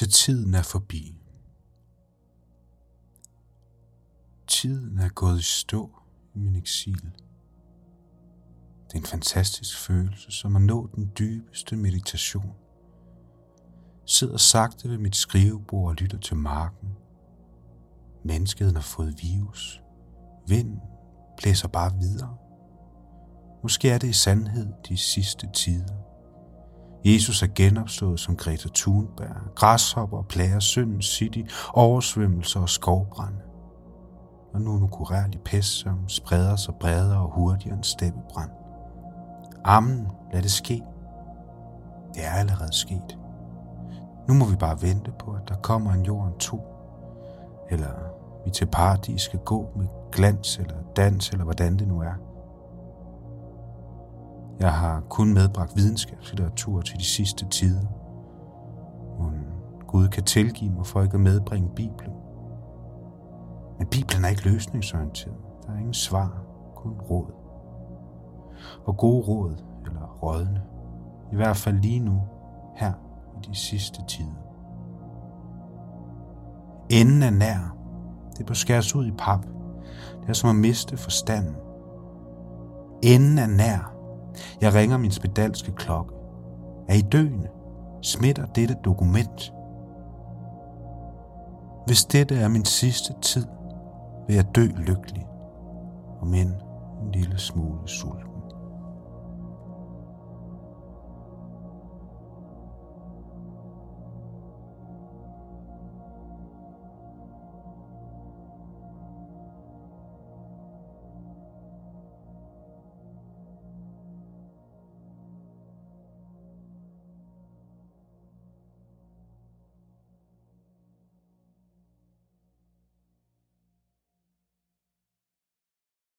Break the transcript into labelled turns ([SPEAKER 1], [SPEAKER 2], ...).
[SPEAKER 1] til tiden er forbi. Tiden er gået i stå i min eksil. Det er en fantastisk følelse, som at nå den dybeste meditation. Sidder sagte ved mit skrivebord og lytter til marken. Menneskeheden har fået virus. Vind blæser bare videre. Måske er det i sandhed de sidste tider. Jesus er genopstået som Greta Thunberg. Græshopper plager syndens city, oversvømmelser og skovbrænde. Og nu en ukurærlig pest, som spreder sig bredere og hurtigere end steppebrand. Amen, lad det ske. Det er allerede sket. Nu må vi bare vente på, at der kommer en jorden to. Eller vi til paradis skal gå med glans eller dans, eller hvordan det nu er. Jeg har kun medbragt videnskabslitteratur til de sidste tider. Og Gud kan tilgive mig for ikke at medbringe Bibelen. Men Bibelen er ikke løsningsorienteret. Der er ingen svar, kun råd. Og gode råd, eller rådne. I hvert fald lige nu, her i de sidste tider. Enden er nær. Det bør skæres ud i pap. Det er som at miste forstanden. Enden er nær. Jeg ringer min spedalske klokke. Er I døende? Smitter dette dokument? Hvis dette er min sidste tid, vil jeg dø lykkelig, og men en lille smule sulten.